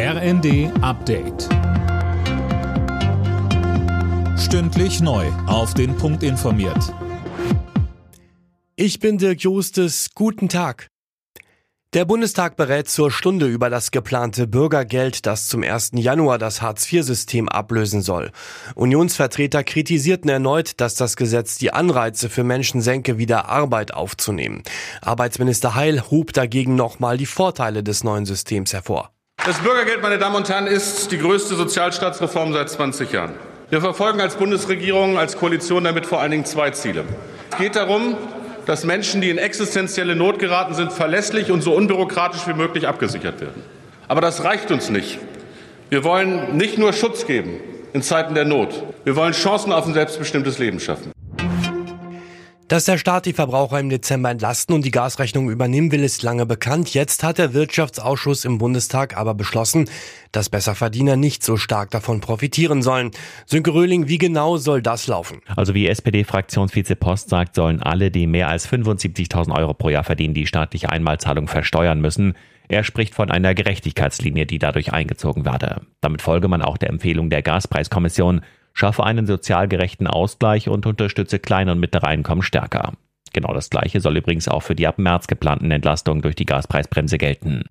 RND Update. Stündlich neu. Auf den Punkt informiert. Ich bin Dirk Justes. Guten Tag. Der Bundestag berät zur Stunde über das geplante Bürgergeld, das zum 1. Januar das Hartz-IV-System ablösen soll. Unionsvertreter kritisierten erneut, dass das Gesetz die Anreize für Menschen senke, wieder Arbeit aufzunehmen. Arbeitsminister Heil hob dagegen nochmal die Vorteile des neuen Systems hervor. Das Bürgergeld, meine Damen und Herren, ist die größte Sozialstaatsreform seit 20 Jahren. Wir verfolgen als Bundesregierung, als Koalition damit vor allen Dingen zwei Ziele. Es geht darum, dass Menschen, die in existenzielle Not geraten sind, verlässlich und so unbürokratisch wie möglich abgesichert werden. Aber das reicht uns nicht. Wir wollen nicht nur Schutz geben in Zeiten der Not. Wir wollen Chancen auf ein selbstbestimmtes Leben schaffen. Dass der Staat die Verbraucher im Dezember entlasten und die Gasrechnung übernehmen will, ist lange bekannt. Jetzt hat der Wirtschaftsausschuss im Bundestag aber beschlossen, dass Besserverdiener nicht so stark davon profitieren sollen. Sönke Röhling, wie genau soll das laufen? Also wie SPD-Fraktionsvize Post sagt, sollen alle, die mehr als 75.000 Euro pro Jahr verdienen, die staatliche Einmalzahlung versteuern müssen. Er spricht von einer Gerechtigkeitslinie, die dadurch eingezogen werde. Damit folge man auch der Empfehlung der Gaspreiskommission, schaffe einen sozial gerechten Ausgleich und unterstütze kleine und mittlere Einkommen stärker. Genau das Gleiche soll übrigens auch für die ab März geplanten Entlastungen durch die Gaspreisbremse gelten.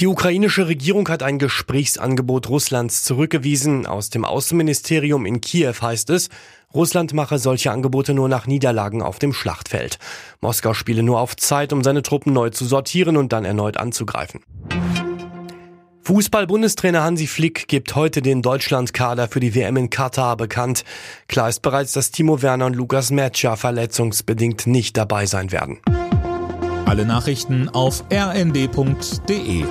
Die ukrainische Regierung hat ein Gesprächsangebot Russlands zurückgewiesen. Aus dem Außenministerium in Kiew heißt es, Russland mache solche Angebote nur nach Niederlagen auf dem Schlachtfeld. Moskau spiele nur auf Zeit, um seine Truppen neu zu sortieren und dann erneut anzugreifen. Fußball-Bundestrainer Hansi Flick gibt heute den Deutschlandkader für die WM in Katar bekannt. Klar ist bereits, dass Timo Werner und Lukas Metscher verletzungsbedingt nicht dabei sein werden. Alle Nachrichten auf rnd.de